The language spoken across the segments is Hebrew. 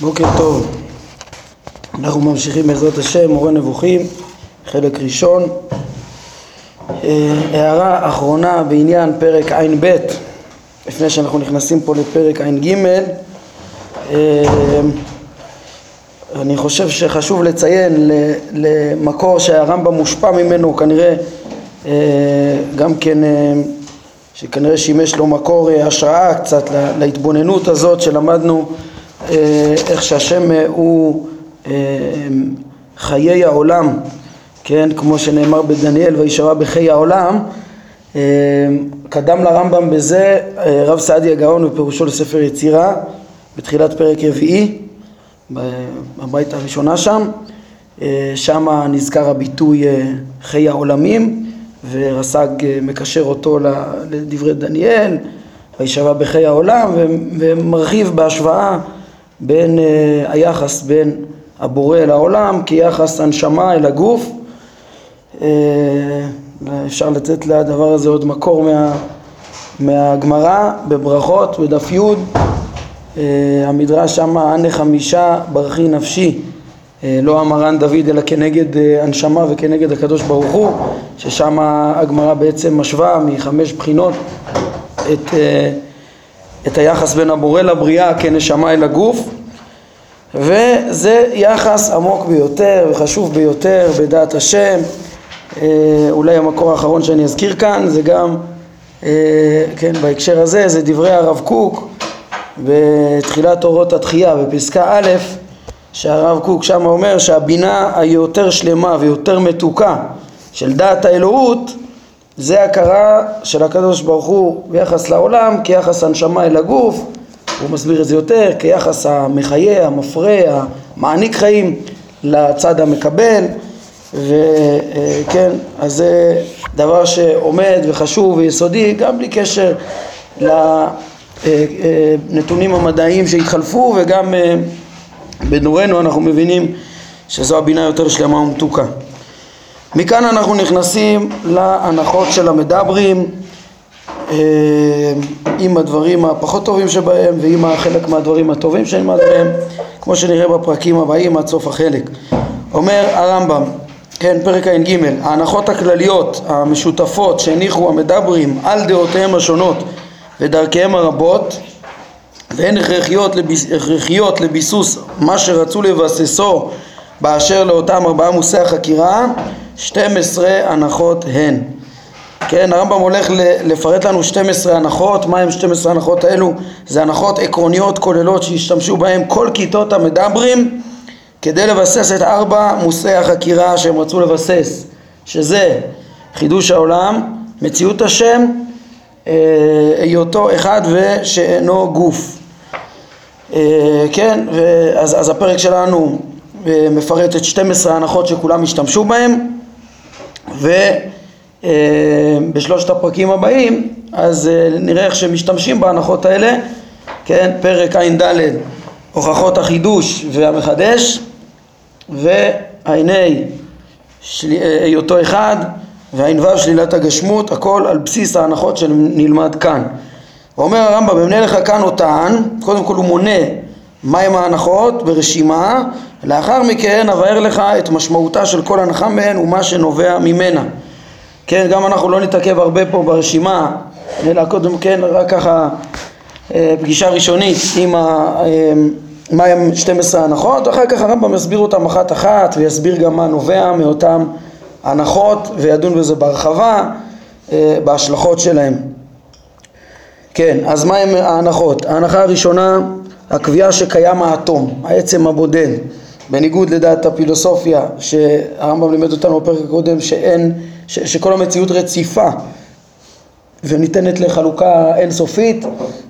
בוקר טוב, אנחנו ממשיכים בעזרת השם, מורה נבוכים, חלק ראשון. אה, הערה אחרונה בעניין פרק ע"ב, לפני שאנחנו נכנסים פה לפרק ע"ג. אה, אני חושב שחשוב לציין למקור שהרמב"ם מושפע ממנו, כנראה אה, גם כן, שכנראה שימש לו מקור השראה קצת להתבוננות הזאת שלמדנו איך שהשם אה, הוא אה, חיי העולם, כן, כמו שנאמר בדניאל וישבע בחיי העולם, קדם לרמב"ם בזה רב סעדיה גאון בפירושו לספר יצירה בתחילת פרק רביעי בבית הראשונה שם, שם נזכר הביטוי חיי העולמים ורס"ג מקשר אותו לדברי דניאל וישבע בחיי העולם ומרחיב בהשוואה בין uh, היחס בין הבורא אל העולם כיחס הנשמה אל הגוף. uh, אפשר לתת לדבר הזה עוד מקור מה, מהגמרא בברכות בדף י' uh, המדרש שמה הנה חמישה ברכי נפשי לא המרן דוד אלא כנגד הנשמה וכנגד הקדוש ברוך הוא ששם הגמרא בעצם משווה מחמש בחינות את uh, את היחס בין הבורא לבריאה כנשמה אל הגוף וזה יחס עמוק ביותר וחשוב ביותר בדעת השם. אה, אולי המקור האחרון שאני אזכיר כאן זה גם אה, כן בהקשר הזה זה דברי הרב קוק בתחילת אורות התחייה בפסקה א' שהרב קוק שם אומר שהבינה היותר שלמה ויותר מתוקה של דעת האלוהות זה הכרה של הקדוש ברוך הוא ביחס לעולם כיחס הנשמה אל הגוף, הוא מסביר את זה יותר, כיחס המחיה, המפרה, המעניק חיים לצד המקבל. וכן, אז זה דבר שעומד וחשוב ויסודי גם בלי קשר לנתונים המדעיים שהתחלפו וגם בדורנו אנחנו מבינים שזו הבינה יותר שלמה ומתוקה מכאן אנחנו נכנסים להנחות של המדברים אה, עם הדברים הפחות טובים שבהם ועם חלק מהדברים הטובים שנלמד בהם כמו שנראה בפרקים הבאים עד סוף החלק. אומר הרמב"ם כן פרק ע"ג ההנחות הכלליות המשותפות שהניחו המדברים על דעותיהם השונות ודרכיהם הרבות והן הכרחיות, לביס, הכרחיות לביסוס מה שרצו לבססו באשר לאותם ארבעה מושאי החקירה 12 הנחות הן. כן, הרמב"ם הולך לפרט לנו 12 הנחות, מה הם 12 הנחות האלו? זה הנחות עקרוניות כוללות שהשתמשו בהן כל כיתות המדברים כדי לבסס את ארבע מושאי החקירה שהם רצו לבסס, שזה חידוש העולם, מציאות השם, אה, היותו אחד ושאינו גוף. אה, כן, אז, אז הפרק שלנו מפרט את 12 ההנחות שכולם השתמשו בהן ובשלושת הפרקים הבאים אז אה, נראה איך שמשתמשים בהנחות האלה, כן, פרק ע"ד הוכחות החידוש והמחדש. וע"ה של... אה, היותו אחד וע"ו שלילת הגשמות, הכל על בסיס ההנחות שנלמד כאן. אומר הרמב"ם, אמנה לך כאן אותן, קודם כל הוא מונה מהם ההנחות ברשימה, לאחר מכן אבאר לך את משמעותה של כל הנחה מהן ומה שנובע ממנה. כן, גם אנחנו לא נתעכב הרבה פה ברשימה, אלא קודם כן רק ככה אה, פגישה ראשונית עם ה... אה, מהם 12 הנחות, אחר כך הרמב"ם יסביר אותם אחת אחת ויסביר גם מה נובע מאותן הנחות וידון בזה בהרחבה אה, בהשלכות שלהם. כן, אז מהם ההנחות? ההנחה הראשונה הקביעה שקיים האטום, העצם הבודד, בניגוד לדעת הפילוסופיה שהרמב"ם לימד אותנו בפרק הקודם שאין, ש, שכל המציאות רציפה וניתנת לחלוקה אינסופית,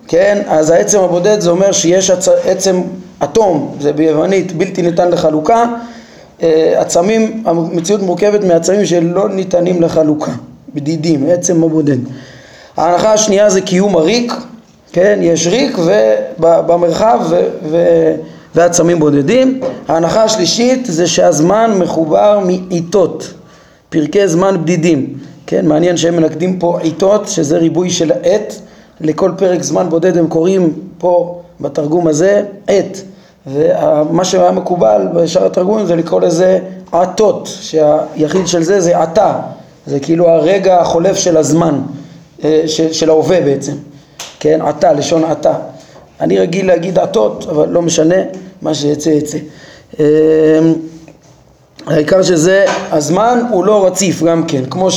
כן, אז העצם הבודד זה אומר שיש עצ, עצם אטום, זה ביוונית בלתי ניתן לחלוקה, אה, עצמים, המציאות מורכבת מעצמים שלא ניתנים לחלוקה, בדידים, עצם הבודד. ההנחה השנייה זה קיום הריק, כן, יש ריק במרחב ו, ו, ועצמים בודדים. ההנחה השלישית זה שהזמן מחובר מעיתות, פרקי זמן בדידים. כן, מעניין שהם מנקדים פה עיתות, שזה ריבוי של עת, לכל פרק זמן בודד הם קוראים פה בתרגום הזה עת, ומה שהיה מקובל בשאר התרגומים זה לקרוא לזה עטות, שהיחיד של זה זה עתה, זה כאילו הרגע החולף של הזמן, אה, של ההווה בעצם, כן, עתה, לשון עתה. אני רגיל להגיד עטות, אבל לא משנה, מה שיצא יצא. אמ, העיקר שזה, הזמן הוא לא רציף גם כן, כמו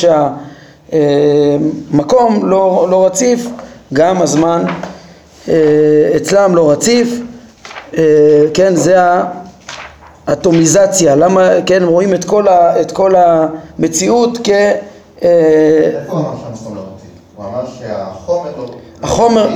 שהמקום לא, לא רציף, גם הזמן אה, אצלם לא רציף, אה, כן, זה האטומיזציה, למה, כן, רואים את כל, ה, את כל המציאות כ... אה, איפה הוא אמר שהמקום לא רציף? הוא אמר שהחומר לא... החומר,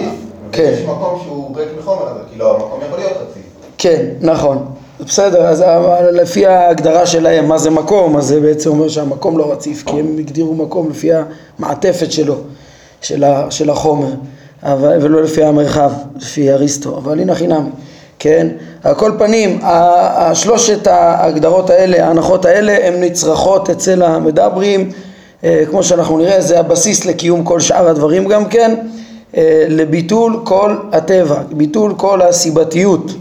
כן. יש מקום שהוא ריק מחומר, אז כאילו המקום יכול להיות רציף. כן, נכון. בסדר, אז לפי ההגדרה שלהם, מה זה מקום, אז זה בעצם אומר שהמקום לא רציף, כי הם הגדירו מקום לפי המעטפת שלו, של, ה, של החומר, אבל, ולא לפי המרחב, לפי אריסטו, אבל הנה חינם, כן? על כל פנים, שלושת ההגדרות האלה, ההנחות האלה, הן נצרכות אצל המדברים, אה, כמו שאנחנו נראה, זה הבסיס לקיום כל שאר הדברים גם כן, לביטול כל הטבע, ביטול כל הסיבתיות.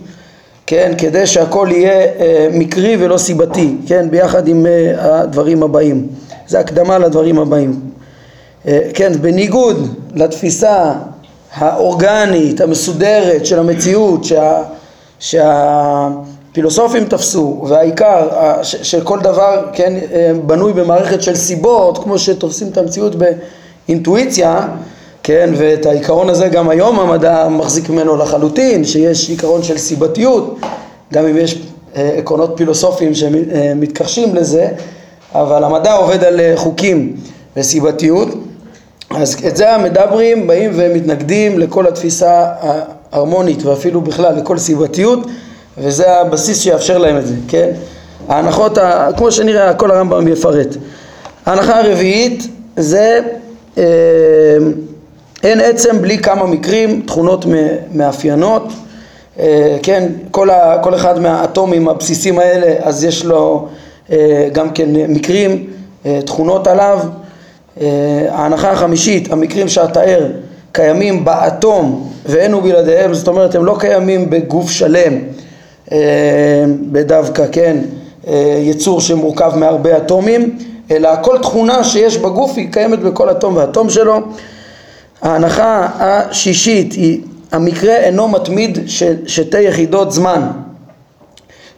כן, כדי שהכל יהיה אה, מקרי ולא סיבתי, כן, ביחד עם אה, הדברים הבאים. זה הקדמה לדברים הבאים. אה, כן, בניגוד לתפיסה האורגנית, המסודרת של המציאות, שה, שהפילוסופים תפסו, והעיקר שכל דבר, כן, אה, בנוי במערכת של סיבות, כמו שתופסים את המציאות באינטואיציה, כן, ואת העיקרון הזה גם היום המדע מחזיק ממנו לחלוטין, שיש עיקרון של סיבתיות, גם אם יש אה, עקרונות פילוסופיים שמתכחשים לזה, אבל המדע עובד על אה, חוקים וסיבתיות, אז את זה המדברים באים ומתנגדים לכל התפיסה ההרמונית ואפילו בכלל לכל סיבתיות, וזה הבסיס שיאפשר להם את זה, כן? ההנחות, כמו שנראה, הכל הרמב"ם יפרט. ההנחה הרביעית זה אה, אין עצם בלי כמה מקרים, תכונות מאפיינות, אה, כן, כל, ה, כל אחד מהאטומים הבסיסים האלה, אז יש לו אה, גם כן מקרים, אה, תכונות עליו. ההנחה החמישית, המקרים שאתאר קיימים באטום ואין הוא בלעדיהם, זאת אומרת הם לא קיימים בגוף שלם, בדווקא, כן, יצור שמורכב מהרבה אטומים, אלא כל תכונה שיש בגוף היא קיימת בכל אטום ואטום שלו. ההנחה השישית היא המקרה אינו מתמיד שתי יחידות זמן.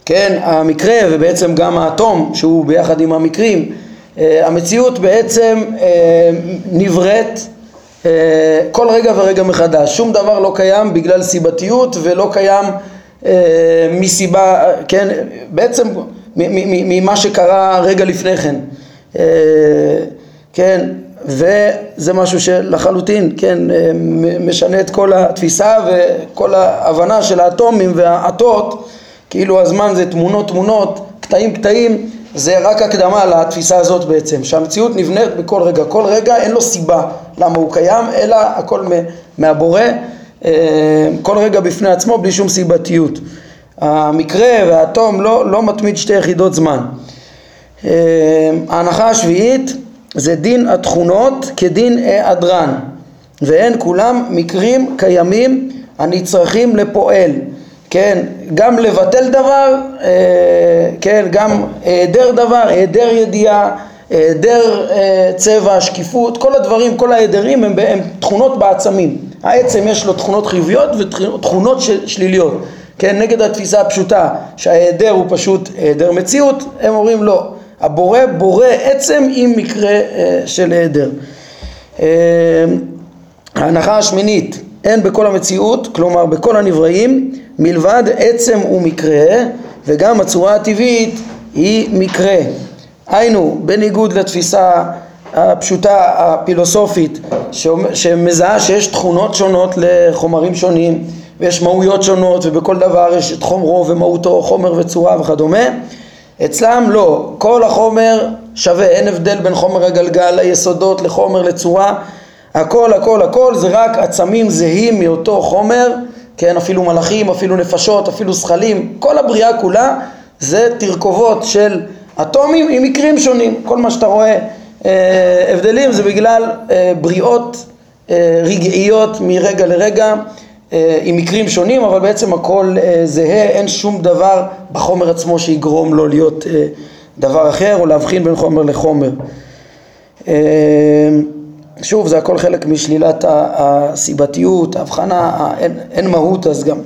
כן, המקרה ובעצם גם האטום שהוא ביחד עם המקרים אה, המציאות בעצם אה, נבראת אה, כל רגע ורגע מחדש. שום דבר לא קיים בגלל סיבתיות ולא קיים מסיבה, כן, בעצם ממה שקרה רגע לפני כן. כן, וזה משהו שלחלוטין, כן, אה, משנה את כל התפיסה וכל ההבנה של האטומים והעטות, כאילו הזמן זה תמונות תמונות, קטעים קטעים, זה רק הקדמה לתפיסה הזאת בעצם, שהמציאות נבנית בכל רגע, כל רגע אין לו סיבה למה הוא קיים, אלא הכל מהבורא, אה, כל רגע בפני עצמו בלי שום סיבתיות. המקרה והאטום לא, לא מתמיד שתי יחידות זמן. אה, ההנחה השביעית זה דין התכונות כדין היעדרן ואין כולם מקרים קיימים הנצרכים לפועל כן, גם לבטל דבר, אה, כן, גם היעדר דבר, היעדר ידיעה, היעדר אה, צבע, שקיפות, כל הדברים, כל ההיעדרים הם, הם תכונות בעצמים. העצם יש לו תכונות חיוביות ותכונות שליליות. כן, נגד התפיסה הפשוטה שההיעדר הוא פשוט היעדר מציאות, הם אומרים לא, הבורא בורא עצם עם מקרה אה, של היעדר. אה, ההנחה השמינית, אין בכל המציאות, כלומר בכל הנבראים, מלבד עצם ומקרה, וגם הצורה הטבעית היא מקרה. היינו, בניגוד לתפיסה הפשוטה הפילוסופית שמזהה שיש תכונות שונות לחומרים שונים ויש מהויות שונות ובכל דבר יש את חומרו ומהותו, חומר וצורה וכדומה אצלם לא, כל החומר שווה, אין הבדל בין חומר הגלגל ליסודות, לחומר, לצורה, הכל הכל הכל זה רק עצמים זהים מאותו חומר, כן, אפילו מלאכים, אפילו נפשות, אפילו זכלים, כל הבריאה כולה זה תרכובות של אטומים עם מקרים שונים, כל מה שאתה רואה אה, הבדלים זה בגלל אה, בריאות אה, רגעיות מרגע לרגע עם מקרים שונים, אבל בעצם הכל אה, זהה, אין שום דבר בחומר עצמו שיגרום לו להיות אה, דבר אחר או להבחין בין חומר לחומר. שוב, זה הכל חלק משלילת הסיבתיות, ההבחנה, אין, אין מהות אז גם.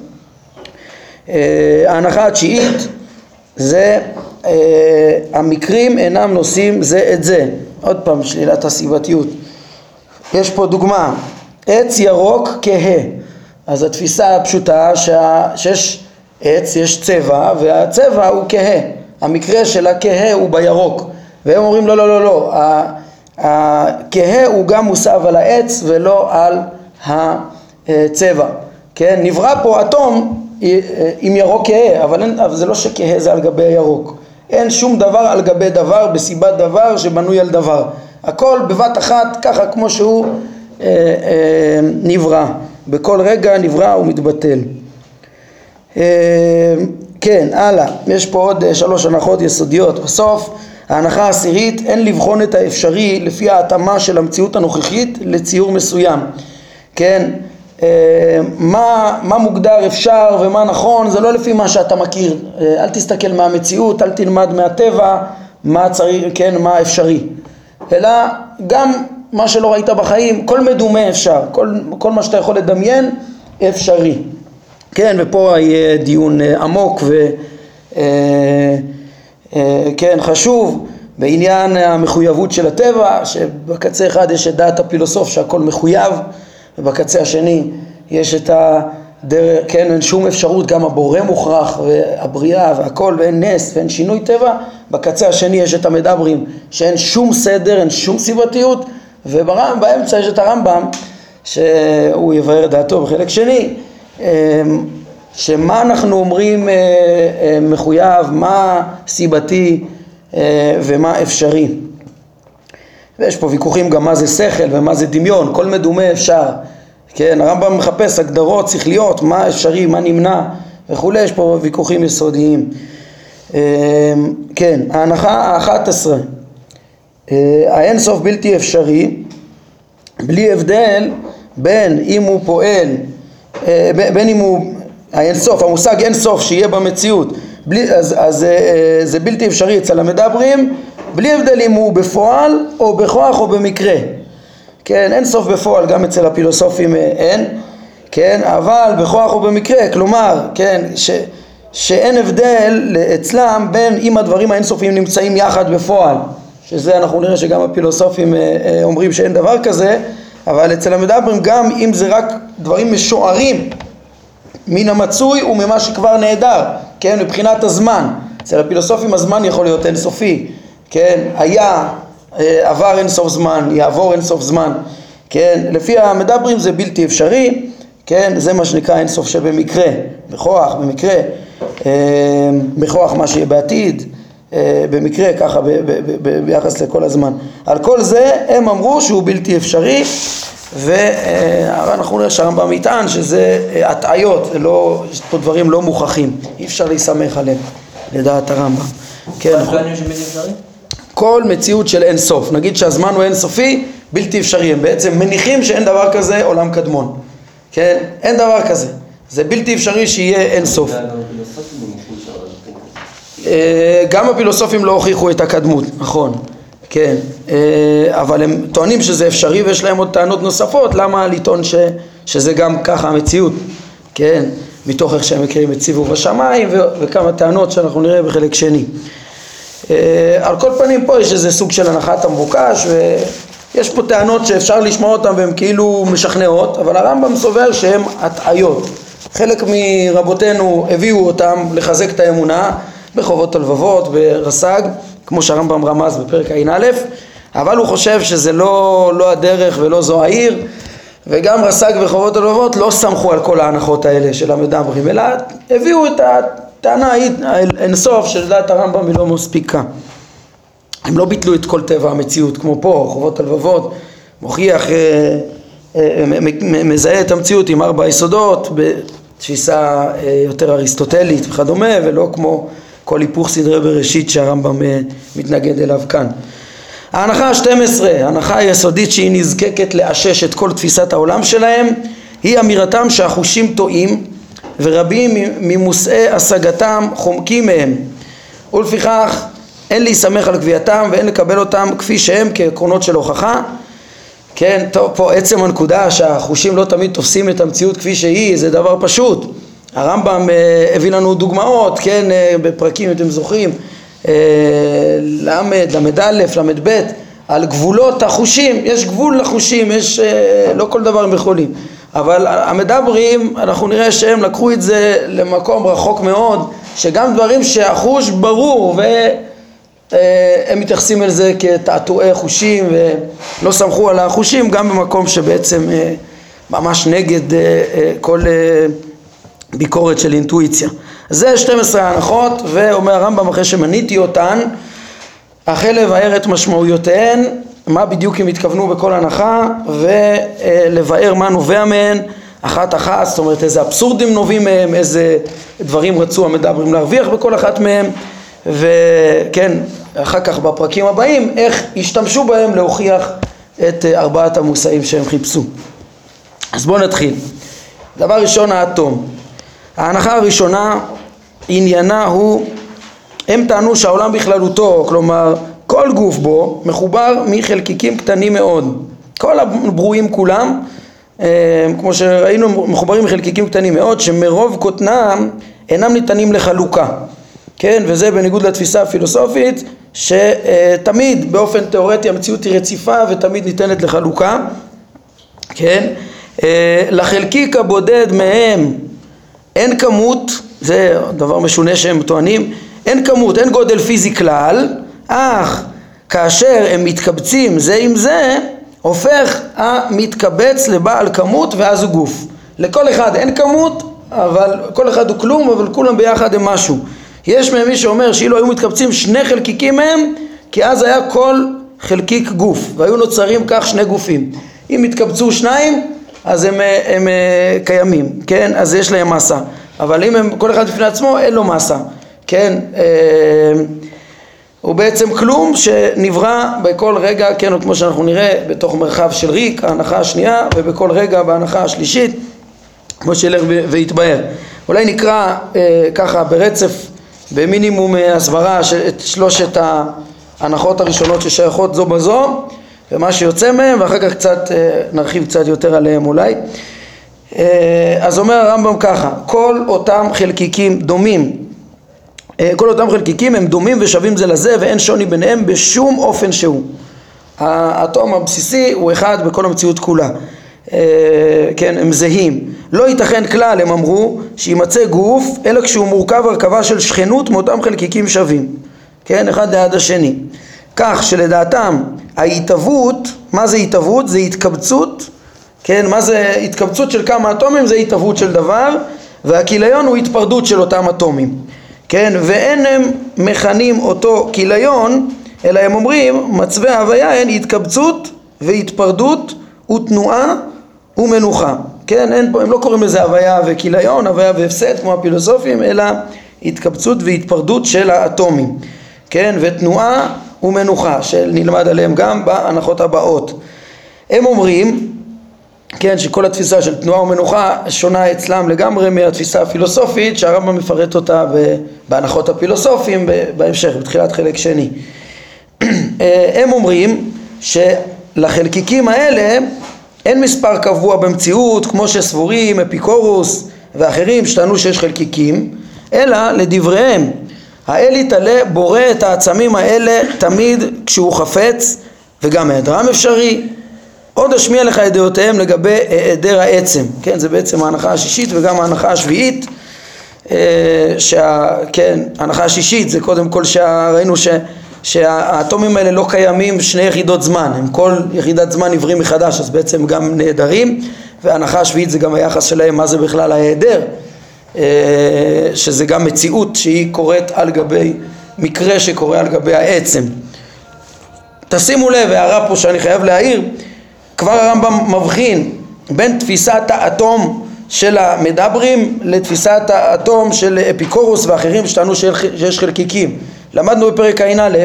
ההנחה התשיעית זה המקרים אינם נושאים זה את זה. עוד פעם, שלילת הסיבתיות. יש פה דוגמה, עץ ירוק כהה אז התפיסה הפשוטה שה, שיש עץ, יש צבע, והצבע הוא כהה. המקרה של הכהה הוא בירוק. והם אומרים לא, לא, לא, לא, הכהה הוא גם מוסב על העץ ולא על הצבע. כן, נברא פה אטום עם ירוק כהה, אבל, אין, אבל זה לא שכהה זה על גבי ירוק. אין שום דבר על גבי דבר בסיבת דבר שבנוי על דבר. הכל בבת אחת ככה כמו שהוא אה, אה, נברא. בכל רגע נברא ומתבטל. אה, כן, הלאה, יש פה עוד אה, שלוש הנחות יסודיות. בסוף, ההנחה העשירית, אין לבחון את האפשרי לפי ההתאמה של המציאות הנוכחית לציור מסוים. כן, אה, מה, מה מוגדר אפשר ומה נכון, זה לא לפי מה שאתה מכיר. אל תסתכל מהמציאות, אל תלמד מהטבע, מה צריך, כן, מה אפשרי. אלא גם מה שלא ראית בחיים, כל מדומה אפשר, כל, כל מה שאתה יכול לדמיין אפשרי. כן, ופה יהיה דיון אה, עמוק וכן, אה, אה, חשוב בעניין המחויבות של הטבע, שבקצה אחד יש את דעת הפילוסוף שהכל מחויב, ובקצה השני יש את הדרך, כן, אין שום אפשרות, גם הבורא מוכרח, והבריאה והכל, ואין נס ואין שינוי טבע, בקצה השני יש את המדברים שאין שום סדר, אין שום סיבתיות, ובאמצע יש את הרמב"ם שהוא יבהר את דעתו בחלק שני אמ, שמה אנחנו אומרים אה, אה, מחויב, מה סיבתי אה, ומה אפשרי. ויש פה ויכוחים גם מה זה שכל ומה זה דמיון, כל מדומה אפשר. כן, הרמב"ם מחפש הגדרות שכליות, מה אפשרי, מה נמנע וכולי, יש פה ויכוחים יסודיים. אמ, כן, ההנחה האחת עשרה אה, האין סוף בלתי אפשרי בלי הבדל בין אם הוא פועל, אה, בין אם הוא, האין סוף, המושג אין סוף שיהיה במציאות, בלי, אז, אז אה, זה בלתי אפשרי אצל המדברים בלי הבדל אם הוא בפועל או בכוח או במקרה. כן, אין סוף בפועל גם אצל הפילוסופים אין כן, אבל בכוח או במקרה, כלומר, כן, ש, שאין הבדל אצלם בין אם הדברים האינסופיים נמצאים יחד בפועל שזה אנחנו נראה שגם הפילוסופים אה, אה, אומרים שאין דבר כזה, אבל אצל המדברים גם אם זה רק דברים משוערים מן המצוי וממה שכבר נעדר, כן, מבחינת הזמן. אצל הפילוסופים הזמן יכול להיות אינסופי, כן, היה, אה, עבר אינסוף זמן, יעבור אינסוף זמן, כן, לפי המדברים זה בלתי אפשרי, כן, זה מה שנקרא אינסוף שבמקרה, בכוח, במקרה, בכוח מה שיהיה בעתיד, במקרה ככה ביחס לכל הזמן. על כל זה הם אמרו שהוא בלתי אפשרי ואנחנו נראה שהרמב"ם יטען שזה אה, הטעיות, זה לא, יש פה דברים לא מוכחים, אי אפשר להסתמך עליהם לדעת הרמב"ם. כן, נכון. כל מציאות של אין סוף, נגיד שהזמן הוא אין סופי, בלתי אפשרי, הם בעצם מניחים שאין דבר כזה עולם קדמון, כן? אין דבר כזה, זה בלתי אפשרי שיהיה אין סוף. אה, גם הפילוסופים לא הוכיחו את הקדמות, נכון, כן, אה, אבל הם טוענים שזה אפשרי ויש להם עוד טענות נוספות, למה לטעון ש, שזה גם ככה המציאות, כן, מתוך איך שהם מכירים את סיבוב השמיים ו, וכמה טענות שאנחנו נראה בחלק שני. אה, על כל פנים פה יש איזה סוג של הנחת המבוקש ויש פה טענות שאפשר לשמוע אותן והן כאילו משכנעות, אבל הרמב"ם סובר שהן הטעיות. חלק מרבותינו הביאו אותם לחזק את האמונה בחובות הלבבות, ברס"ג, כמו שהרמב"ם רמז בפרק ע"א, אבל הוא חושב שזה לא, לא הדרך ולא זו העיר, וגם רס"ג וחובות הלבבות לא סמכו על כל ההנחות האלה של המדברים, אלא הביאו את הטענה האינסוף שלדעת הרמב"ם היא לא מספיקה. הם לא ביטלו את כל טבע המציאות כמו פה, חובות הלבבות, מוכיח, אה, אה, מזהה את המציאות עם ארבע יסודות בתפיסה אה, יותר אריסטוטלית וכדומה, ולא כמו כל היפוך סדרי בראשית שהרמב"ם אה, מתנגד אליו כאן. ההנחה ה-12, ההנחה היסודית שהיא נזקקת לאשש את כל תפיסת העולם שלהם, היא אמירתם שהחושים טועים ורבים ממושאי השגתם חומקים מהם. ולפיכך אין להסתמך על קביעתם ואין לקבל אותם כפי שהם כעקרונות של הוכחה. כן, טוב, פה עצם הנקודה שהחושים לא תמיד תופסים את המציאות כפי שהיא זה דבר פשוט הרמב"ם אה, הביא לנו דוגמאות, כן, אה, בפרקים, אם אתם זוכרים, אה, ל', ל"א, ל"ב, על גבולות החושים, יש גבול לחושים, יש, לא כל דבר הם יכולים, אבל המדברים, אנחנו נראה שהם לקחו את זה למקום רחוק מאוד, שגם דברים שהחוש ברור והם מתייחסים אל זה כתעתועי חושים ולא סמכו על החושים, גם במקום שבעצם ממש נגד כל ביקורת של אינטואיציה. זה 12 ההנחות, ואומר הרמב"ם אחרי שמניתי אותן, החל לבאר את משמעויותיהן, מה בדיוק הם התכוונו בכל הנחה, ולבאר מה נובע מהן אחת אחת, זאת אומרת איזה אבסורדים נובעים מהם, איזה דברים רצו המדברים להרוויח בכל אחת מהם, וכן, אחר כך בפרקים הבאים, איך השתמשו בהם להוכיח את ארבעת המושאים שהם חיפשו. אז בואו נתחיל. דבר ראשון, האטום. ההנחה הראשונה עניינה הוא הם טענו שהעולם בכללותו, כלומר כל גוף בו מחובר מחלקיקים קטנים מאוד. כל הברואים כולם אה, כמו שראינו מחוברים מחלקיקים קטנים מאוד שמרוב קוטנם אינם ניתנים לחלוקה. כן? וזה בניגוד לתפיסה הפילוסופית שתמיד באופן תיאורטי המציאות היא רציפה ותמיד ניתנת לחלוקה. כן? אה, לחלקיק הבודד מהם אין כמות, זה דבר משונה שהם טוענים, אין כמות, אין גודל פיזי כלל, אך כאשר הם מתקבצים זה עם זה, הופך המתקבץ לבעל כמות ואז הוא גוף. לכל אחד אין כמות, אבל כל אחד הוא כלום, אבל כולם ביחד הם משהו. יש מהם מי שאומר שאילו היו מתקבצים שני חלקיקים מהם, כי אז היה כל חלקיק גוף, והיו נוצרים כך שני גופים. אם התקבצו שניים, אז הם, הם, הם קיימים, כן? אז יש להם מסה. אבל אם הם, כל אחד בפני עצמו, אין לו מסה, כן? אה, הוא בעצם כלום שנברא בכל רגע, כן, או כמו שאנחנו נראה, בתוך מרחב של ריק, ההנחה השנייה, ובכל רגע בהנחה השלישית, כמו שילך ויתבהר. אולי נקרא אה, ככה ברצף, במינימום אה, הסברה, את שלושת ההנחות הראשונות ששייכות זו בזו, ומה שיוצא מהם, ואחר כך קצת אה, נרחיב קצת יותר עליהם אולי. אה, אז אומר הרמב"ם ככה, כל אותם חלקיקים דומים, אה, כל אותם חלקיקים הם דומים ושווים זה לזה ואין שוני ביניהם בשום אופן שהוא. האטום הבסיסי הוא אחד בכל המציאות כולה. כן, הם זהים. לא ייתכן כלל, הם אמרו, שימצא גוף, אלא כשהוא מורכב הרכבה של שכנות מאותם חלקיקים שווים. כן, אחד ליד השני. כך שלדעתם ההתהוות, מה זה התהוות? זה התקבצות, כן, מה זה התקבצות של כמה אטומים? זה התהוות של דבר, והכיליון הוא התפרדות של אותם אטומים, כן, ואין הם מכנים אותו כיליון, אלא הם אומרים מצבי ההוויה הן התקבצות והתפרדות ותנועה ומנוחה, כן, אין הם לא קוראים לזה הוויה וכיליון, הוויה והפסד כמו הפילוסופים, אלא התקבצות והתפרדות של האטומים, כן, ותנועה ומנוחה, שנלמד עליהם גם בהנחות הבאות. הם אומרים, כן, שכל התפיסה של תנועה ומנוחה שונה אצלם לגמרי מהתפיסה הפילוסופית שהרמב"ם מפרט אותה בהנחות הפילוסופיים בהמשך, בתחילת חלק שני. הם אומרים שלחלקיקים האלה אין מספר קבוע במציאות כמו שסבורים אפיקורוס ואחרים שטענו שיש חלקיקים, אלא לדבריהם האל יתעלה בורא את העצמים האלה תמיד כשהוא חפץ וגם היעדרם אפשרי. עוד אשמיע לך את דעותיהם לגבי היעדר העצם. כן זה בעצם ההנחה השישית וגם ההנחה השביעית אה, שה... כן, ההנחה השישית זה קודם כל שראינו ש... שהאטומים האלה לא קיימים שני יחידות זמן, הם כל יחידת זמן עיוורים מחדש אז בעצם גם נעדרים וההנחה השביעית זה גם היחס שלהם מה זה בכלל ההיעדר. אה, שזה גם מציאות שהיא קורית על גבי מקרה שקורה על גבי העצם. תשימו לב, הערה פה שאני חייב להעיר, כבר הרמב"ם מבחין בין תפיסת האטום של המדברים לתפיסת האטום של אפיקורוס ואחרים שטענו שיש חלקיקים. למדנו בפרק ע"א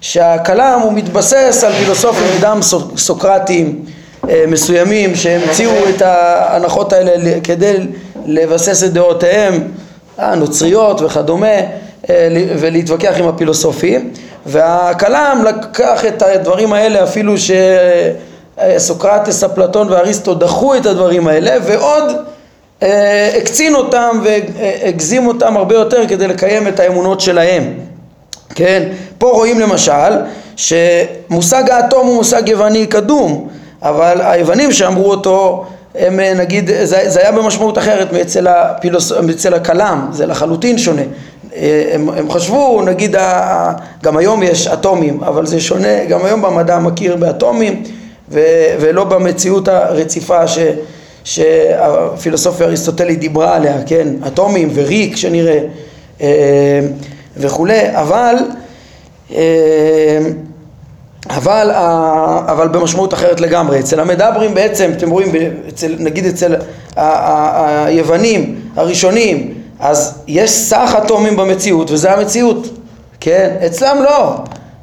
שהכלם הוא מתבסס על פילוסופים מדם סוקרטיים אה, מסוימים שהמציאו את ההנחות האלה כדי לבסס את דעותיהם הנוצריות וכדומה ולהתווכח עם הפילוסופים. והכלם לקח את הדברים האלה אפילו שסוקרטס, אפלטון ואריסטו דחו את הדברים האלה ועוד הקצין אותם והגזים אותם הרבה יותר כדי לקיים את האמונות שלהם. כן, פה רואים למשל שמושג האטום הוא מושג יווני קדום אבל היוונים שאמרו אותו הם נגיד, זה, זה היה במשמעות אחרת מאצל, הפילוס, מאצל הכלם, זה לחלוטין שונה. הם, הם חשבו, נגיד, גם היום יש אטומים, אבל זה שונה, גם היום במדע מכיר באטומים ו, ולא במציאות הרציפה ש, שהפילוסופיה האריסטוטלית דיברה עליה, כן, אטומים וריק שנראה אה, וכולי, אבל אה, אבל, אבל במשמעות אחרת לגמרי. אצל המדברים בעצם, אתם רואים, אצל, נגיד אצל היוונים הראשונים, אז יש סך אטומים במציאות, וזה המציאות, כן? אצלם לא.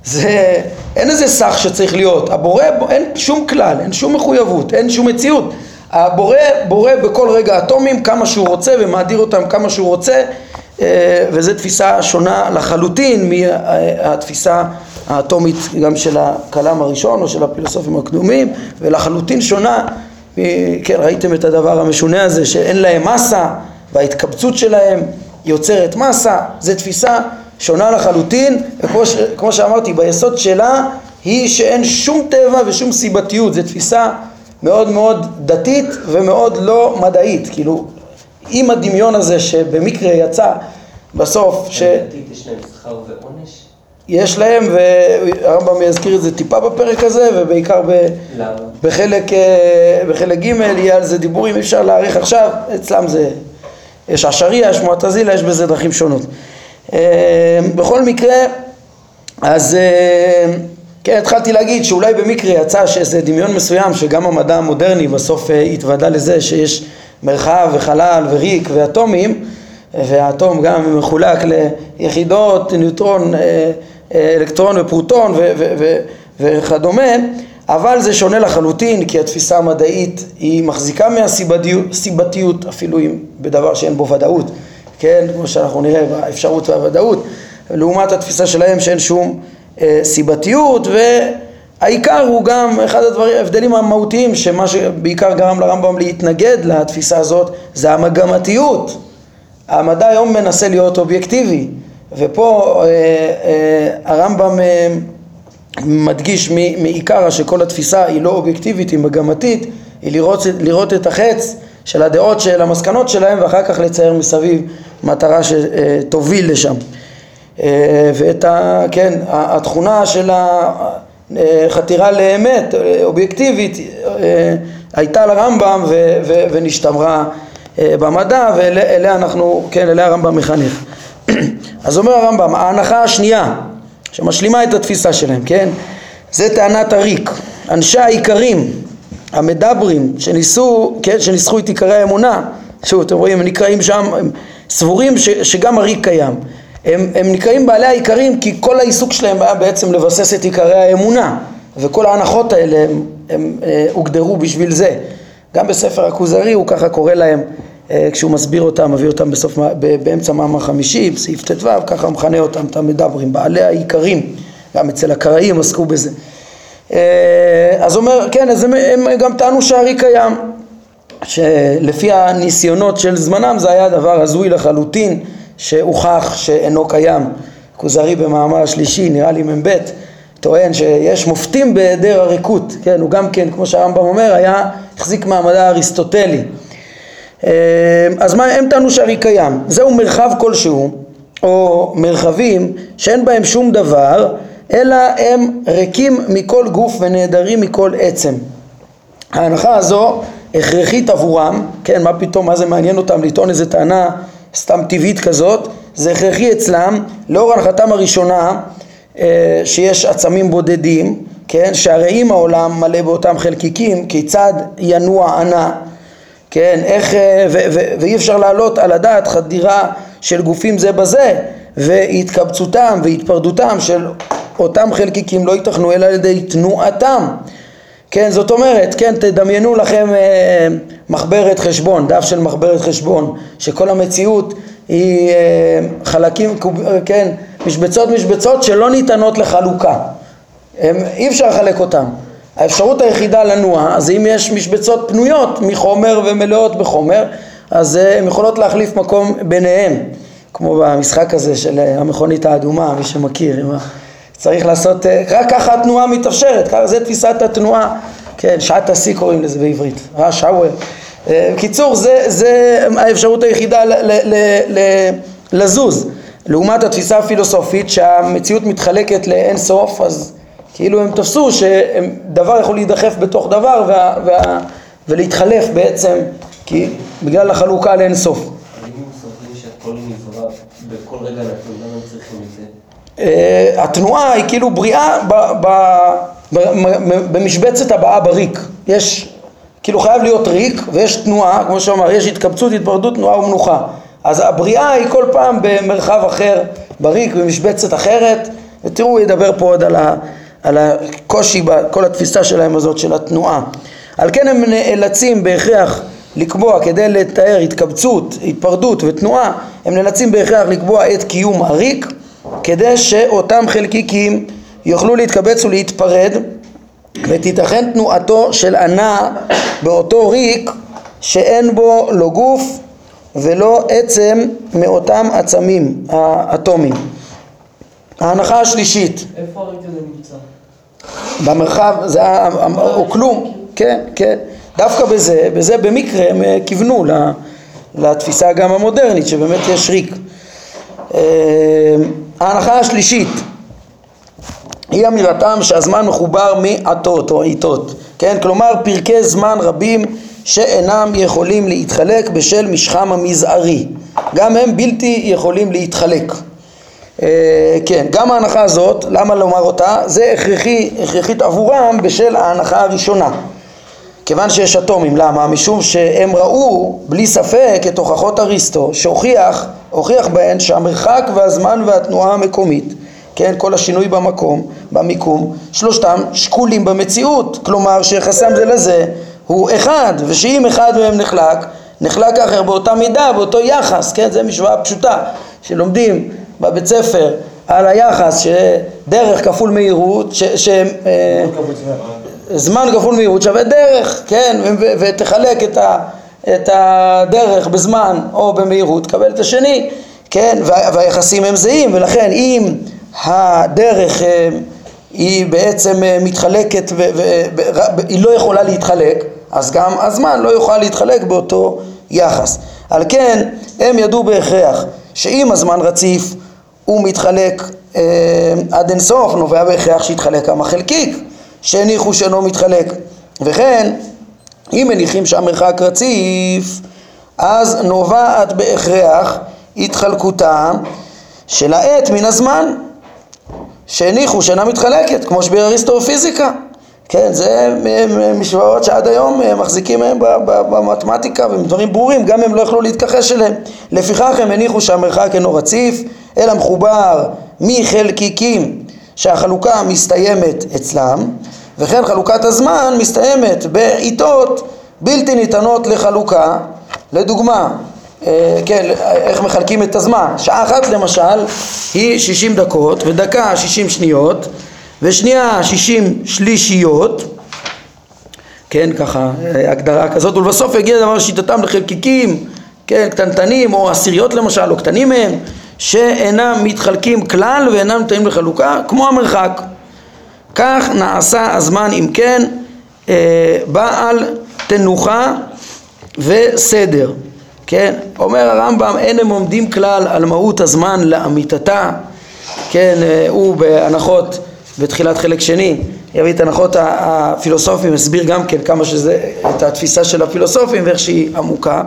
זה, אין איזה סך שצריך להיות. הבורא, אין שום כלל, אין שום מחויבות, אין שום מציאות. הבורא בורא בכל רגע אטומים כמה שהוא רוצה ומאדיר אותם כמה שהוא רוצה אה, וזו תפיסה שונה לחלוטין מהתפיסה האטומית גם של הכלם הראשון או של הפילוסופים הקדומים ולחלוטין שונה, כן ראיתם את הדבר המשונה הזה שאין להם מסה וההתקבצות שלהם יוצרת מסה, זו תפיסה שונה לחלוטין וכמו שאמרתי ביסוד שלה היא שאין שום טבע ושום סיבתיות, זו תפיסה מאוד מאוד דתית ומאוד לא מדעית, כאילו עם הדמיון הזה שבמקרה יצא בסוף ש... יש להם שכר ועונש? יש להם, והרמב"ם יזכיר את זה טיפה בפרק הזה, ובעיקר ב... בחלק, אה, בחלק ג' יהיה על זה דיבורים, אי אפשר להעריך עכשיו, אצלם זה... יש עשריה, יש מועטזילה, יש בזה דרכים שונות. אה, בכל מקרה, אז אה, כן, התחלתי להגיד שאולי במקרה יצא שאיזה דמיון מסוים שגם המדע המודרני בסוף התוודע לזה שיש מרחב וחלל וריק ואטומים והאטום גם מחולק ליחידות, ניוטרון, אלקטרון ופרוטון וכדומה, אבל זה שונה לחלוטין כי התפיסה המדעית היא מחזיקה מהסיבתיות אפילו בדבר שאין בו ודאות, כן, כמו שאנחנו נראה באפשרות והוודאות, לעומת התפיסה שלהם שאין שום אה, סיבתיות והעיקר הוא גם אחד הדברים, ההבדלים המהותיים שמה שבעיקר גרם לרמב"ם להתנגד לתפיסה הזאת זה המגמתיות. המדע היום מנסה להיות אובייקטיבי ופה אה, אה, הרמב"ם אה, מדגיש מעיקר שכל התפיסה היא לא אובייקטיבית, היא מגמתית, היא לראות, לראות את החץ של הדעות של המסקנות שלהם ואחר כך לצייר מסביב מטרה שתוביל לשם. ואת ה, כן, התכונה של החתירה לאמת אובייקטיבית הייתה לרמב"ם ונשתמרה אה, במדע ואליה אנחנו, כן, אליה הרמב"ם מחנך. אז אומר הרמב"ם, ההנחה השנייה שמשלימה את התפיסה שלהם, כן, זה טענת הריק. אנשי העיקרים, המדברים, שניסו, כן, שניסחו את עיקרי האמונה, שוב, אתם רואים, הם נקראים שם, הם סבורים ש, שגם הריק קיים. הם, הם נקראים בעלי העיקרים כי כל העיסוק שלהם היה בעצם לבסס את עיקרי האמונה וכל ההנחות האלה הם, הם, אה, הוגדרו בשביל זה. גם בספר הכוזרי הוא ככה קורא להם כשהוא מסביר אותם, מביא אותם בסוף, באמצע מאמר חמישי, בסעיף ט"ו, ככה מכנה אותם, את המדברים, בעלי העיקרים, גם אצל הקראים עסקו בזה. אה, אז אומר, כן, אז הם, הם גם טענו שהארי קיים, שלפי הניסיונות של זמנם זה היה דבר הזוי לחלוטין, שהוכח שאינו קיים. כוזרי במאמר השלישי, נראה לי מ"ב, טוען שיש מופתים בהיעדר הריקות, כן, הוא גם כן, כמו שהרמב"ם אומר, היה, החזיק מעמדה אריסטוטלי. אה, אז מה, הם טענו שהרי קיים, זהו מרחב כלשהו, או מרחבים שאין בהם שום דבר, אלא הם ריקים מכל גוף ונעדרים מכל עצם. ההנחה הזו הכרחית עבורם, כן, מה פתאום, מה זה מעניין אותם לטעון איזה טענה סתם טבעית כזאת, זה הכרחי אצלם, לאור הנחתם הראשונה אה, שיש עצמים בודדים, כן, שהרי אם העולם מלא באותם חלקיקים, כיצד ינוע ענה כן, איך, אה, ו, ו, ואי אפשר להעלות על הדעת חדירה של גופים זה בזה והתקבצותם והתפרדותם של אותם חלקיקים לא ייתכנו אלא על ידי תנועתם כן, זאת אומרת, כן, תדמיינו לכם אה, מחברת חשבון, דף של מחברת חשבון, שכל המציאות היא אה, חלקים, קוב- אה, כן, משבצות משבצות שלא ניתנות לחלוקה. הם, אי אפשר לחלק אותם. האפשרות היחידה לנוע, אז אם יש משבצות פנויות מחומר ומלאות בחומר, אז אה, הן יכולות להחליף מקום ביניהם, כמו במשחק הזה של אה, המכונית האדומה, מי שמכיר, צריך לעשות, אה, רק ככה התנועה מתאפשרת, ככה זה תפיסת התנועה, כן, שעת השיא קוראים לזה בעברית, שאוור. אה, בקיצור, זה, זה האפשרות היחידה ל, ל, ל, ל, לזוז. לעומת התפיסה הפילוסופית שהמציאות מתחלקת לאין סוף, אז כאילו הם תפסו שדבר יכול להידחף בתוך דבר וה, וה, ולהתחלף בעצם, כי בגלל החלוקה לאין סוף. אבל אם הם סוברים שהכל נברא בכל רגע נתון, למה הם צריכים את זה? אה, התנועה היא כאילו בריאה ב, ב, ב, ב, במשבצת הבאה בריק. יש, כאילו חייב להיות ריק ויש תנועה, כמו שאמר, יש התקבצות, התפרדות, תנועה ומנוחה. אז הבריאה היא כל פעם במרחב אחר, בריק, במשבצת אחרת, ותראו, ידבר פה עוד על, ה, על הקושי בכל התפיסה שלהם הזאת של התנועה. על כן הם נאלצים בהכרח לקבוע, כדי לתאר התקבצות, התפרדות ותנועה, הם נאלצים בהכרח לקבוע את קיום הריק, כדי שאותם חלקיקים יוכלו להתקבץ ולהתפרד ותיתכן תנועתו של ענה באותו ריק שאין בו לא גוף ולא עצם מאותם עצמים האטומיים. ההנחה השלישית איפה הריק הזה נמצא? במרחב, זה ה- ה- או כלום, כן, כן, דווקא בזה, בזה במקרה הם אה, כיוונו לתפיסה גם המודרנית שבאמת יש ריק. אה, ההנחה השלישית היא אמירתם שהזמן מחובר מעטות או עיתות, כן? כלומר פרקי זמן רבים שאינם יכולים להתחלק בשל משכם המזערי, גם הם בלתי יכולים להתחלק. אה, כן, גם ההנחה הזאת, למה לומר אותה? זה הכרחי, הכרחית עבורם בשל ההנחה הראשונה. כיוון שיש אטומים, למה? משום שהם ראו בלי ספק את הוכחות אריסטו שהוכיח, הוכיח בהן שהמרחק והזמן והתנועה המקומית, כן, כל השינוי במקום, במיקום, שלושתם שקולים במציאות, כלומר שיחסם זה לזה הוא אחד, ושאם אחד מהם נחלק, נחלק אחר באותה מידה, באותו יחס, כן, זה משוואה פשוטה שלומדים בבית ספר על היחס שדרך כפול מהירות, ש... ש אה, זמן כפול מהירות שווה דרך, כן, ו- ו- ותחלק את, ה- את הדרך בזמן או במהירות, תקבל את השני, כן, וה- והיחסים הם זהים, ולכן אם הדרך אה, היא בעצם אה, מתחלקת והיא לא יכולה להתחלק, אז גם הזמן לא יוכל להתחלק באותו יחס. על כן, הם ידעו בהכרח שאם הזמן רציף הוא מתחלק אה, עד אינסוף, נובע בהכרח שיתחלק כמה חלקיק. שהניחו שאינו מתחלק. וכן, אם מניחים שהמרחק רציף, אז נובעת בהכרח התחלקותה של העת מן הזמן, שהניחו שאינה מתחלקת, כמו שביאר אריסטו בפיזיקה. כן, זה משוואות שעד היום מחזיקים מהם במתמטיקה והם דברים ברורים, גם הם לא יכלו להתכחש אליהם. לפיכך הם הניחו שהמרחק אינו רציף, אלא מחובר מחלקיקים שהחלוקה מסתיימת אצלם, וכן חלוקת הזמן מסתיימת בעיתות בלתי ניתנות לחלוקה. לדוגמה, אה, כן, איך מחלקים את הזמן? שעה אחת למשל היא 60 דקות ודקה 60 שניות ושנייה 60 שלישיות כן, ככה, אה, הגדרה כזאת, ולבסוף יגיע דבר שיטתם לחלקיקים, כן, קטנטנים או עשיריות למשל, או קטנים מהם, שאינם מתחלקים כלל ואינם ניתנים לחלוקה, כמו המרחק. כך נעשה הזמן אם כן אה, בעל תנוחה וסדר. כן, אומר הרמב"ם אין הם עומדים כלל על מהות הזמן לאמיתתה, כן, אה, הוא בהנחות בתחילת חלק שני יביא את הנחות הפילוסופים, הסביר גם כן כמה שזה, את התפיסה של הפילוסופים ואיך שהיא עמוקה.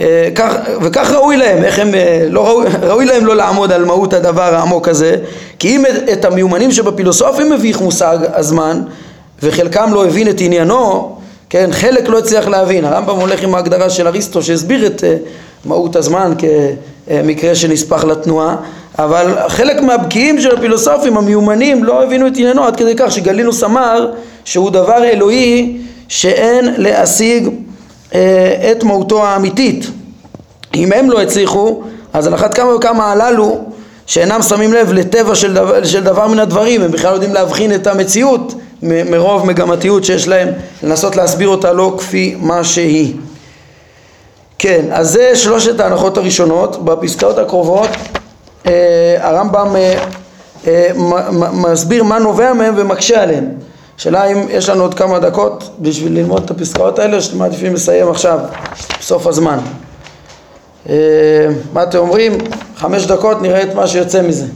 אה, כך, וכך ראוי להם, איך הם, אה, לא ראוי, ראוי להם לא לעמוד על מהות הדבר העמוק הזה כי אם את, המיומנים שבפילוסופים מביך מושג הזמן וחלקם לא הבין את עניינו, כן, חלק לא הצליח להבין, הרמב"ם הולך עם ההגדרה של אריסטו שהסביר את uh, מהות הזמן כמקרה שנספח לתנועה, אבל חלק מהבקיאים של הפילוסופים המיומנים לא הבינו את עניינו עד כדי כך שגלינוס אמר שהוא דבר אלוהי שאין להשיג אה, את מהותו האמיתית. אם הם לא הצליחו, אז על אחת כמה וכמה הללו שאינם שמים לב לטבע של דבר, של דבר מן הדברים, הם בכלל יודעים להבחין את המציאות מרוב מגמתיות שיש להם, לנסות להסביר אותה לא כפי מה שהיא. כן, אז זה שלושת ההנחות הראשונות. בפסקאות הקרובות הרמב"ם אה, אה, מסביר מה נובע מהם ומקשה עליהם. השאלה אם יש לנו עוד כמה דקות בשביל ללמוד את הפסקאות האלה, שאתם מעדיפים לסיים עכשיו, בסוף הזמן. מה אתם אומרים? חמש דקות נראה את מה שיוצא מזה.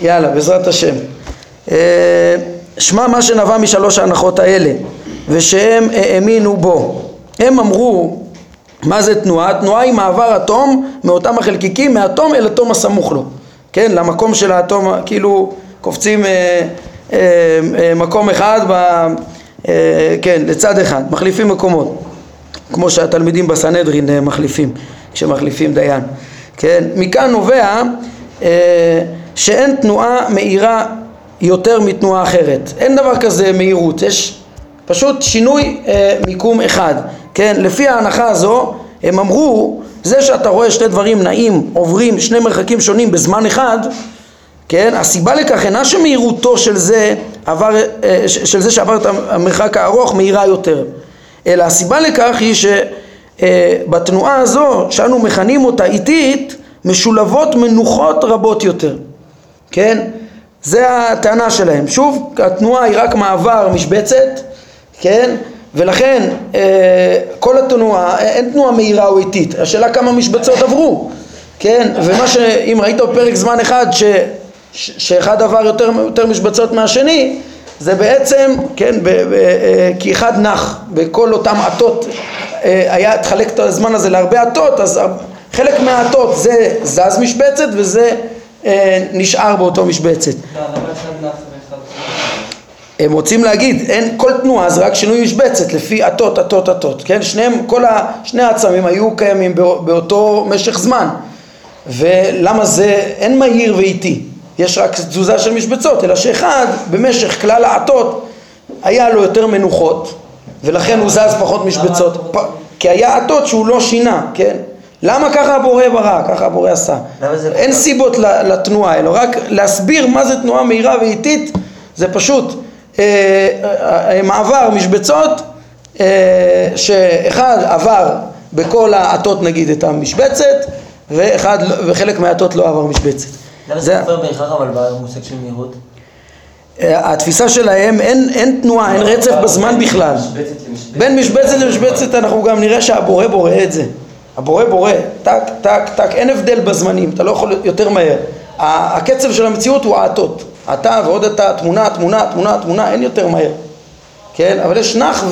יאללה, בעזרת השם. שמע מה שנבע משלוש ההנחות האלה, ושהם האמינו בו. הם אמרו מה זה תנועה? תנועה היא מעבר אטום מאותם החלקיקים מאטום אל אטום הסמוך לו, כן? למקום של האטום, כאילו קופצים אה, אה, אה, מקום אחד, ב, אה, כן, לצד אחד, מחליפים מקומות, כמו שהתלמידים בסנהדרין אה, מחליפים, כשמחליפים דיין, כן? מכאן נובע אה, שאין תנועה מהירה יותר מתנועה אחרת, אין דבר כזה מהירות, יש פשוט שינוי אה, מיקום אחד, כן? לפי ההנחה הזו הם אמרו זה שאתה רואה שני דברים נעים עוברים שני מרחקים שונים בזמן אחד כן? הסיבה לכך אינה שמהירותו של זה עבר, אה, של זה שעבר את המרחק הארוך מהירה יותר אלא הסיבה לכך היא שבתנועה אה, הזו שאנו מכנים אותה איטית משולבות מנוחות רבות יותר כן? זה הטענה שלהם שוב התנועה היא רק מעבר משבצת כן? ולכן אה, כל התנועה, אין תנועה מהירה או איטית, השאלה כמה משבצות עברו, כן? ומה שאם ראית בפרק זמן אחד ש, ש, שאחד עבר יותר, יותר משבצות מהשני, זה בעצם, כן, ב, ב, אה, כי אחד נח בכל אותם עטות, אה, היה, תחלק את הזמן הזה להרבה עטות, אז חלק מהעטות זה זז משבצת וזה נשאר באותו משבצת. הם רוצים להגיד, אין כל תנועה זה רק שינוי משבצת לפי עטות, עטות, עטות, כן? שניהם, כל ה, שני העצמים היו קיימים באותו משך זמן ולמה זה, אין מהיר ואיטי, יש רק תזוזה של משבצות, אלא שאחד במשך כלל העטות היה לו יותר מנוחות ולכן הוא זז פחות משבצות, פ... כי היה עטות שהוא לא שינה, כן? למה ככה הבורא ברא, ככה הבורא עשה? אין סיבות לתנועה, אלא רק להסביר מה זה תנועה מהירה ואיטית זה פשוט מעבר משבצות שאחד עבר בכל העטות נגיד את המשבצת ואחד, וחלק מהעטות לא עבר משבצת. למה זה כופר בהכרח אבל במושג של מהירות? אה, התפיסה שלהם אין, אין תנועה, אין רצף בזמן בכלל. בין משבצת למשבצת אנחנו גם נראה שהבורא בורא את זה. הבורא בורא, טק, טק, טק, אין הבדל בזמנים, אתה לא יכול יותר מהר. הקצב של המציאות הוא העטות. אתה ועוד אתה, תמונה, תמונה, תמונה, תמונה, אין יותר מהר, כן? אבל יש נח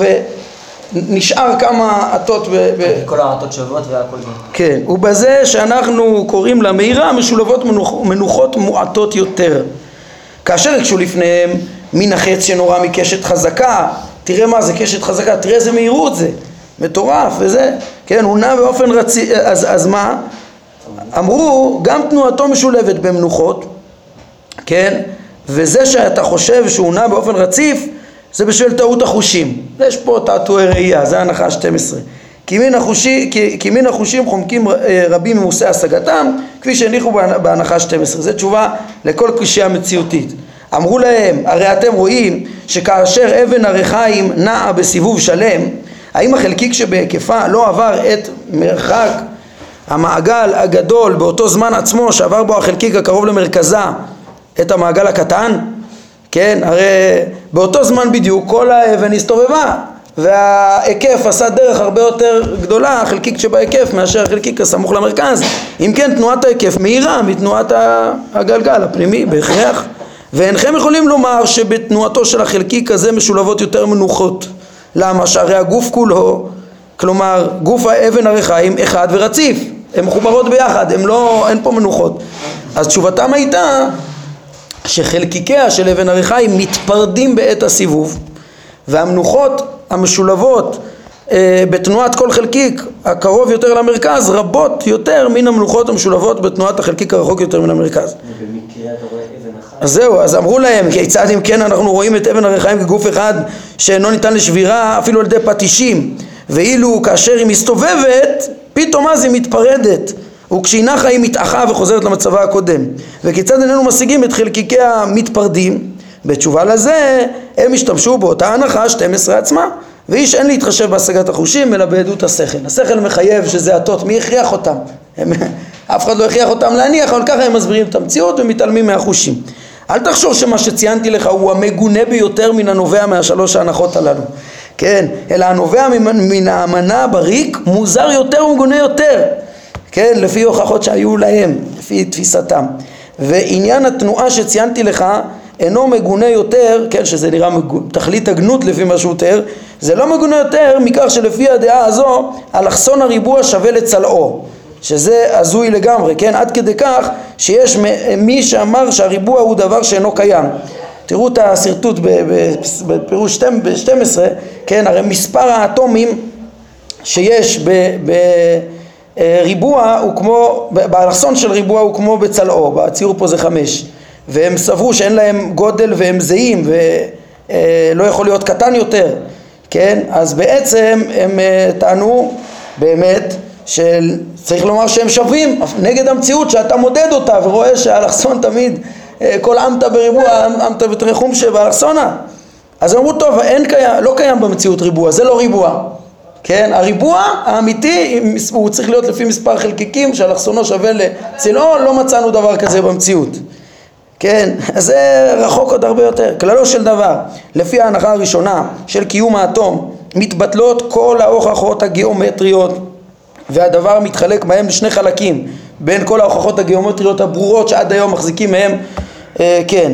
ונשאר כמה עטות ב... ב... כל העטות שוות והכל זה. כן, ובזה שאנחנו קוראים לה מהירה משולבות מנוח, מנוחות מועטות יותר. כאשר הקשו לפניהם מן החץ שנורא מקשת חזקה, תראה מה זה קשת חזקה, תראה איזה מהירות זה, מטורף וזה, כן, הוא נע באופן רציף, אז, אז מה? אמרו גם תנועתו משולבת במנוחות, כן? וזה שאתה חושב שהוא נע באופן רציף זה בשביל טעות החושים. יש פה תעתועי ראייה, זה הנחה 12. כי מן, כי, כי מן החושים חומקים אה, רבים ממושאי השגתם, כפי שהניחו בהנחה 12. זו תשובה לכל קושייה מציאותית. אמרו להם, הרי אתם רואים שכאשר אבן הרחיים נעה בסיבוב שלם, האם החלקיק שבהיקפה לא עבר את מרחק המעגל הגדול באותו זמן עצמו שעבר בו החלקיק הקרוב למרכזה את המעגל הקטן, כן, הרי באותו זמן בדיוק כל האבן הסתובבה וההיקף עשה דרך הרבה יותר גדולה, החלקיק שבהיקף, מאשר החלקיק הסמוך למרכז. אם כן, תנועת ההיקף מהירה מתנועת הגלגל הפנימי, בהכרח. ואינכם יכולים לומר שבתנועתו של החלקיק הזה משולבות יותר מנוחות. למה? שהרי הגוף כולו, כלומר גוף האבן הרחיים אחד ורציף, הן מחוברות ביחד, הן לא, אין פה מנוחות. אז תשובתם הייתה שחלקיקיה של אבן הריחיים מתפרדים בעת הסיבוב והמנוחות המשולבות אה, בתנועת כל חלקיק הקרוב יותר למרכז רבות יותר מן המלוכות המשולבות בתנועת החלקיק הרחוק יותר מן המרכז. ובמקרה אתה רואה אבן אחת. אז זהו, אז אמרו להם, כיצד אם כן אנחנו רואים את אבן הרחיים כגוף אחד שאינו ניתן לשבירה אפילו על ידי פטישים, ואילו כאשר היא מסתובבת, פתאום אז היא מתפרדת, וכשהיא נחה היא מתאחה וחוזרת למצבה הקודם. וכיצד איננו משיגים את חלקיקי המתפרדים? בתשובה לזה, הם השתמשו באותה הנחה 12 עצמה. ואיש אין להתחשב בהשגת החושים אלא בעדות השכל. השכל מחייב שזה הטות, מי הכריח אותם? הם, אף אחד לא הכריח אותם להניח, אבל ככה הם מסבירים את המציאות ומתעלמים מהחושים. אל תחשוב שמה שציינתי לך הוא המגונה ביותר מן הנובע מהשלוש ההנחות הללו. כן, אלא הנובע מן האמנה בריק מוזר יותר ומגונה יותר. כן, לפי הוכחות שהיו להם, לפי תפיסתם. ועניין התנועה שציינתי לך אינו מגונה יותר, כן, שזה נראה מגונה, תכלית הגנות לפי מה שהוא תיאר, זה לא מגונה יותר מכך שלפי הדעה הזו אלכסון הריבוע שווה לצלעו, שזה הזוי לגמרי, כן, עד כדי כך שיש מי שאמר שהריבוע הוא דבר שאינו קיים. תראו את השרטוט בפירוש 12, כן, הרי מספר האטומים שיש בריבוע הוא כמו, באלכסון של ריבוע הוא כמו בצלעו, בציור פה זה חמש. והם סברו שאין להם גודל והם זהים ולא יכול להיות קטן יותר, כן? אז בעצם הם אה, טענו באמת שצריך לומר שהם שווים נגד המציאות שאתה מודד אותה ורואה שהאלכסון תמיד אה, כל אמתא בריבוע אמתא ותרחום שבאלכסונה אז אמרו טוב אין קיים, לא קיים במציאות ריבוע זה לא ריבוע כן, הריבוע האמיתי הוא צריך להיות לפי מספר חלקיקים שאלכסונו שווה לצלעו לא מצאנו דבר כזה במציאות כן, זה רחוק עוד הרבה יותר. כללו של דבר, לפי ההנחה הראשונה של קיום האטום, מתבטלות כל ההוכחות הגיאומטריות והדבר מתחלק בהם לשני חלקים בין כל ההוכחות הגיאומטריות הברורות שעד היום מחזיקים מהם, אה, כן.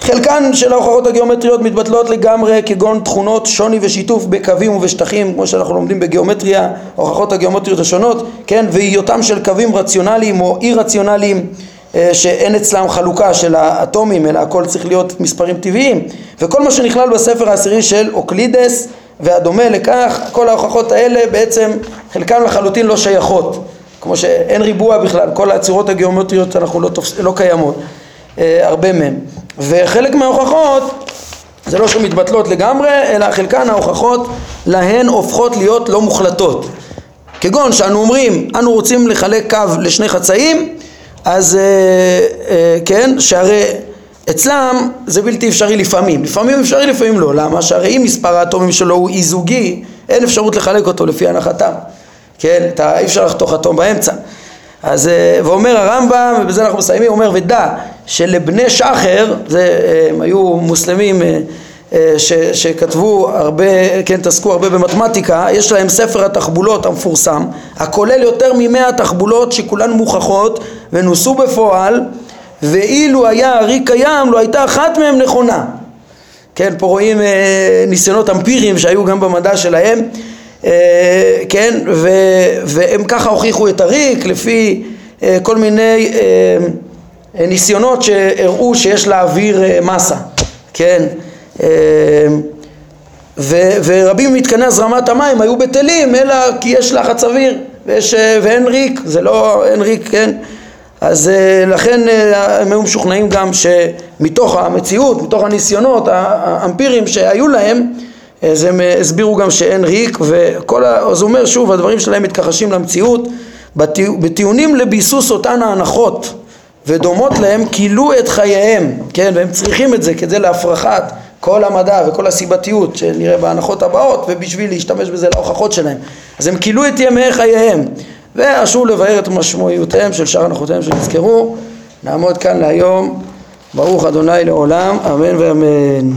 חלקן של ההוכחות הגיאומטריות מתבטלות לגמרי כגון תכונות שוני ושיתוף בקווים ובשטחים כמו שאנחנו לומדים בגיאומטריה, הוכחות הגיאומטריות השונות, כן, והיותם של קווים רציונליים או אי רציונליים אה, שאין אצלם חלוקה של האטומים אלא הכל צריך להיות מספרים טבעיים. וכל מה שנכלל בספר העשירי של אוקלידס והדומה לכך כל ההוכחות האלה בעצם חלקן לחלוטין לא שייכות כמו שאין ריבוע בכלל כל הצורות הגיאומטריות אנחנו לא, תופס, לא קיימות הרבה מהן וחלק מההוכחות זה לא שמתבטלות לגמרי אלא חלקן ההוכחות להן הופכות להיות לא מוחלטות. כגון שאנו אומרים אנו רוצים לחלק קו לשני חצאים אז אה, אה, כן, שהרי אצלם זה בלתי אפשרי לפעמים, לפעמים אפשרי לפעמים לא, למה? שהרי אם מספר האטומים שלו הוא אי זוגי, אין אפשרות לחלק אותו לפי הנחתם, כן, אתה, אי אפשר לחתוך אטום באמצע. אז, אה, ואומר הרמב"ם, ובזה אנחנו מסיימים, אומר ודע שלבני שחר, זה, הם היו מוסלמים אה, ש, שכתבו הרבה, כן, התעסקו הרבה במתמטיקה, יש להם ספר התחבולות המפורסם, הכולל יותר ממאה תחבולות שכולן מוכחות ונוסו בפועל, ואילו היה ארי קיים, לא הייתה אחת מהן נכונה. כן, פה רואים אה, ניסיונות אמפיריים שהיו גם במדע שלהם, אה, כן, ו, והם ככה הוכיחו את הריק לפי אה, כל מיני אה, ניסיונות שהראו שיש לאוויר אה, מסה, כן, אמ, ו, ורבים ממתקני הזרמת המים היו בטלים אלא כי יש לחץ אוויר ויש, ואין ריק, זה לא, אין ריק, כן? אז אה, לכן אה, הם היו משוכנעים גם שמתוך המציאות, מתוך הניסיונות האמפיריים שהיו להם אז הם אה, הסבירו גם שאין ריק וכל ה... אז הוא אומר שוב הדברים שלהם מתכחשים למציאות בטיעונים לביסוס אותן ההנחות ודומות להם כילו את חייהם, כן, והם צריכים את זה כדי להפרחת כל המדע וכל הסיבתיות שנראה בהנחות הבאות ובשביל להשתמש בזה להוכחות שלהם. אז הם כילו את ימי חייהם ואשרו לבאר את משמעויותיהם של שאר הנחותיהם שנזכרו. נעמוד כאן להיום. ברוך אדוני לעולם אמן ואמן